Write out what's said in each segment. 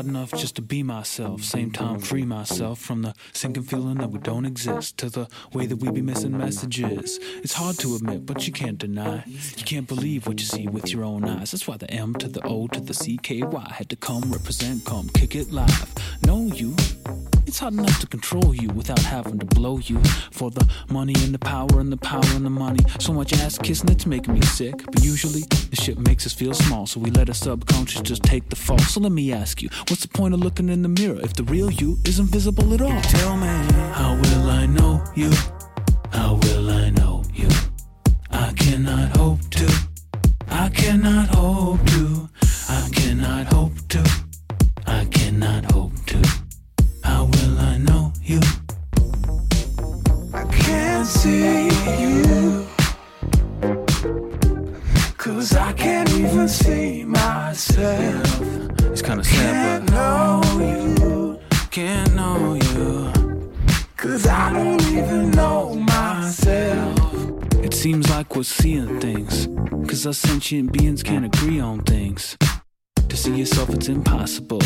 hard enough just to be myself. Same time, free myself from the sinking feeling that we don't exist. To the way that we be missing messages. It's hard to admit, but you can't deny. You can't believe what you see with your own eyes. That's why the M to the O to the CKY had to come represent, come kick it live. Know you. It's hard enough to control you without having to blow you for the money and the power and the power and the money. So much ass kissing, it's making me sick. But usually, the shit makes us feel small, so we let our subconscious just take the fall. So let me ask you, what's the point of looking in the mirror if the real you isn't visible at all? Tell me, How will I know you? How will I know you? I cannot hope to. I cannot hope to. I cannot hope to. I cannot hope can't see you. Cause I can't even see myself. It's kinda Can't sad, know you. can't know you. Cause I don't even know myself. It seems like we're seeing things. Cause us sentient beings can't agree on things. To see yourself, it's impossible.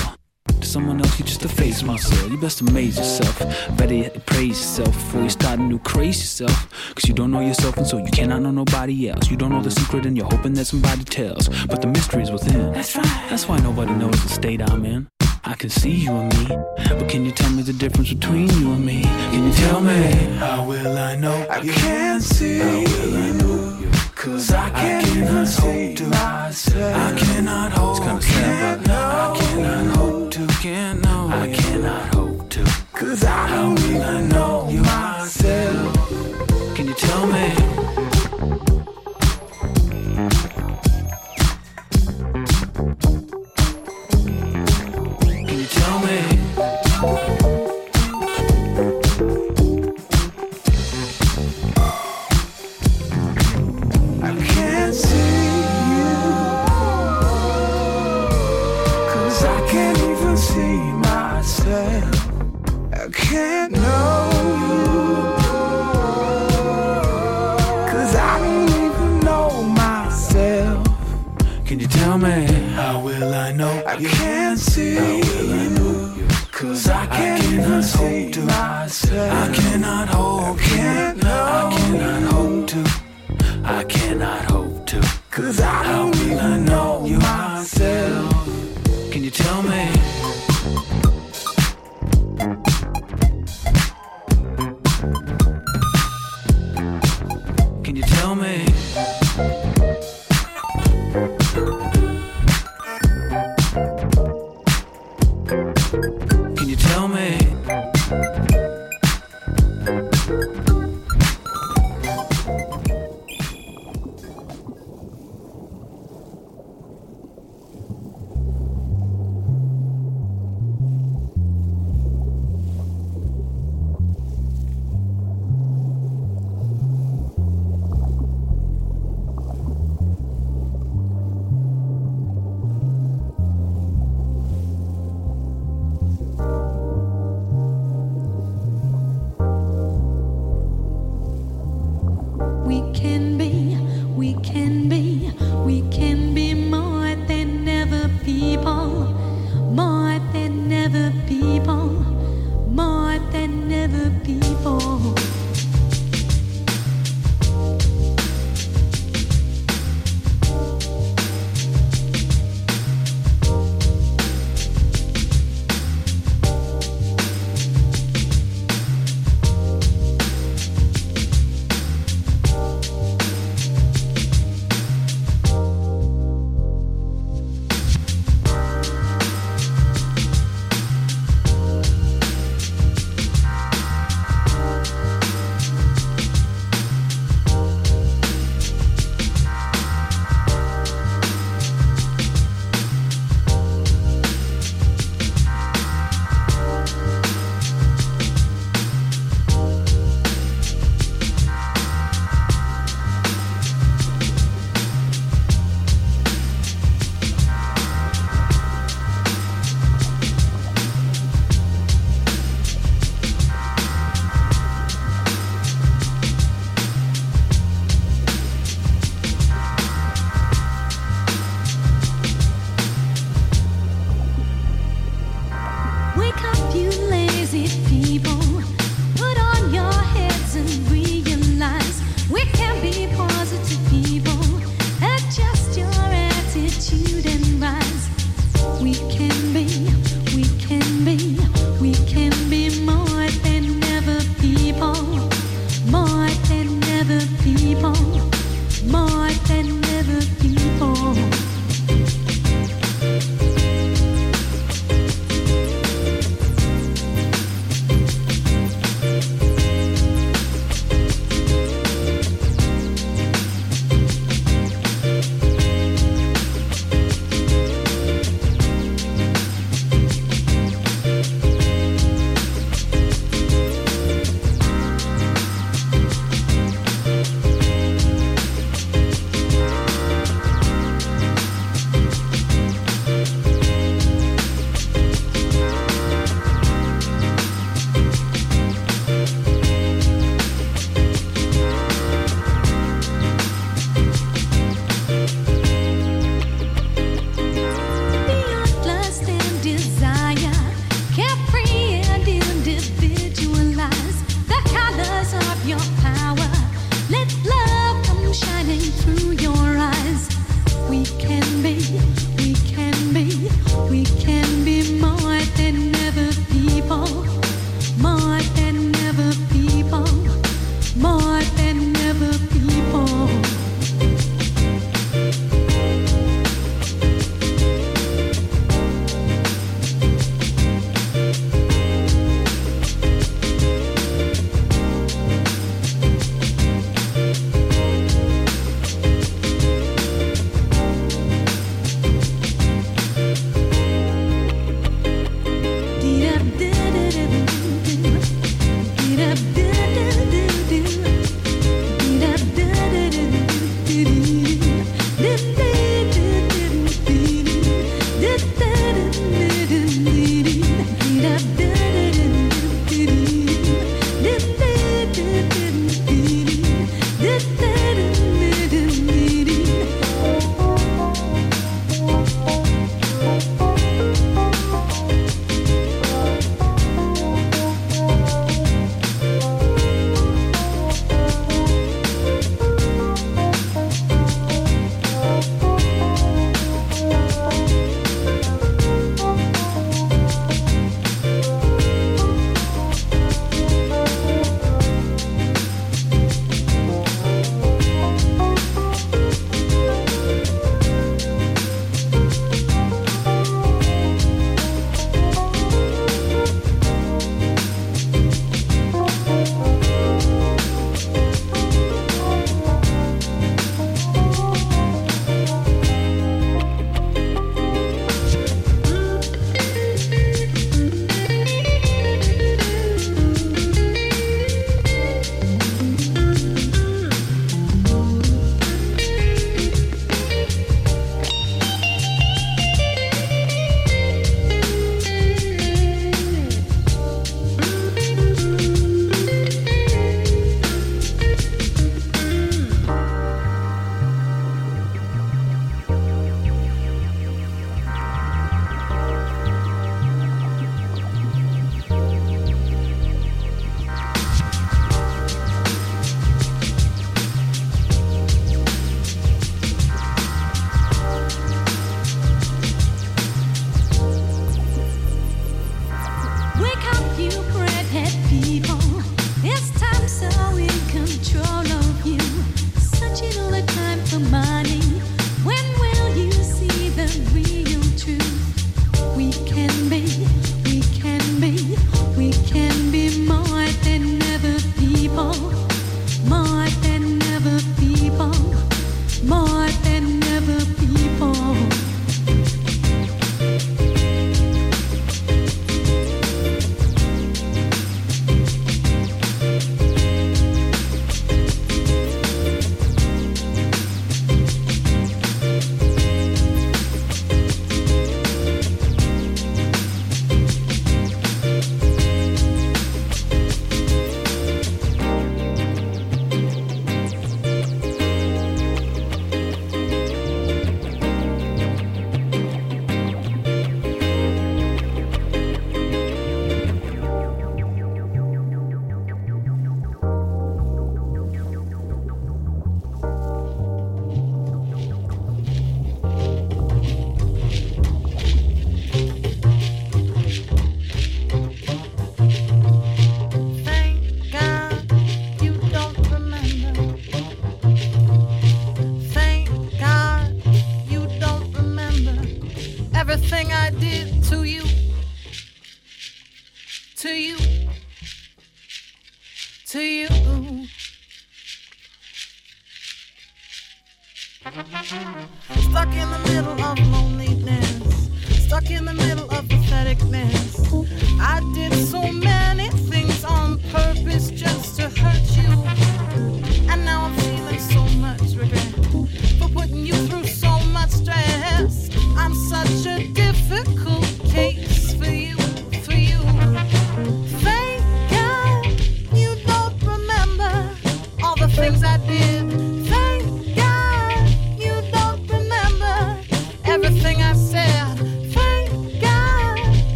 To someone else, you just a face muscle. You best amaze yourself. Better yet, praise yourself before you start a new craze yourself. Cause you don't know yourself, and so you cannot know nobody else. You don't know the secret, and you're hoping that somebody tells. But the mystery is within. That's right. That's why nobody knows the state I'm in. I can see you and me, but can you tell me the difference between you and me? Can you tell me? How will I know? I can't see How will I know? you. Cause I can't even see myself. I cannot hope. It's kinda sad, but I cannot hope to. Can't know. I cannot hope to. Cause I don't even know you myself. Can you tell me? Me? How will I know? I can't see How will I you. Cause I can't even see myself. I cannot hope. can't know I cannot hope to. I cannot hope to. Cause I don't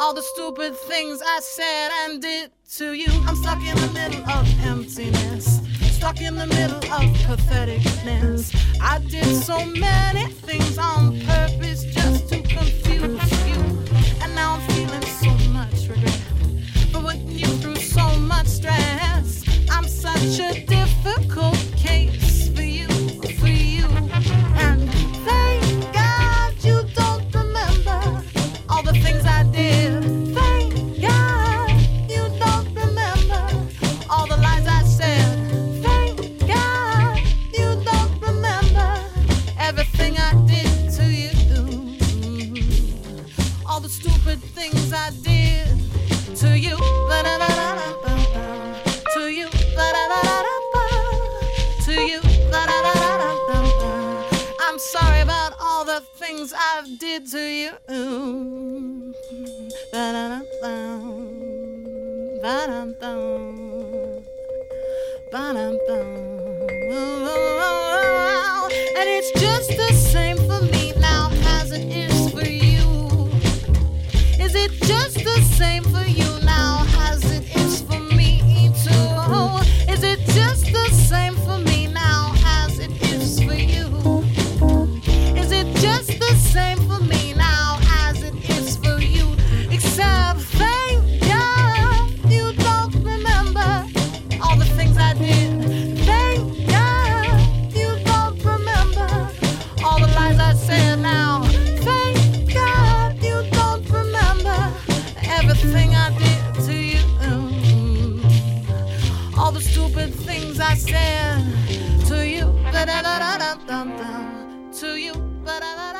All the stupid things I said and did to you. I'm stuck in the middle of emptiness, stuck in the middle of patheticness. I did so many things on purpose just to confuse you. And now I'm feeling so much regret for putting you through so much stress. I'm such a difficult love did to you. And it's just the same for me now as it is for you. Is it just the same for you? something to you. Ba-da-da-da.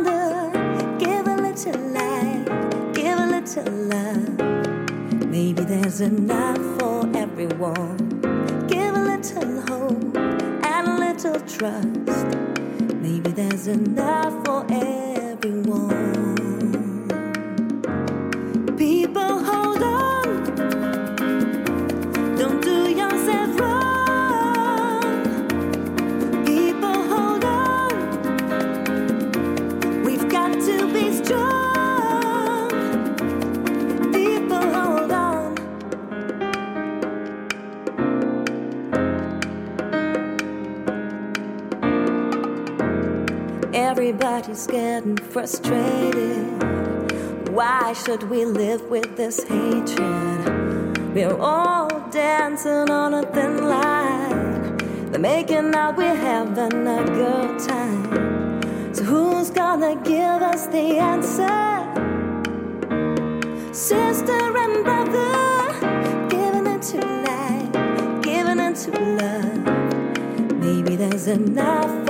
little love. Maybe there's enough for everyone. Give a little hope and a little trust. Maybe there's enough for everyone. Everybody's getting frustrated. Why should we live with this hatred? We're all dancing on a thin line. They're making out we're having a good time. So who's gonna give us the answer? Sister and brother, giving into life, giving into love. Maybe there's enough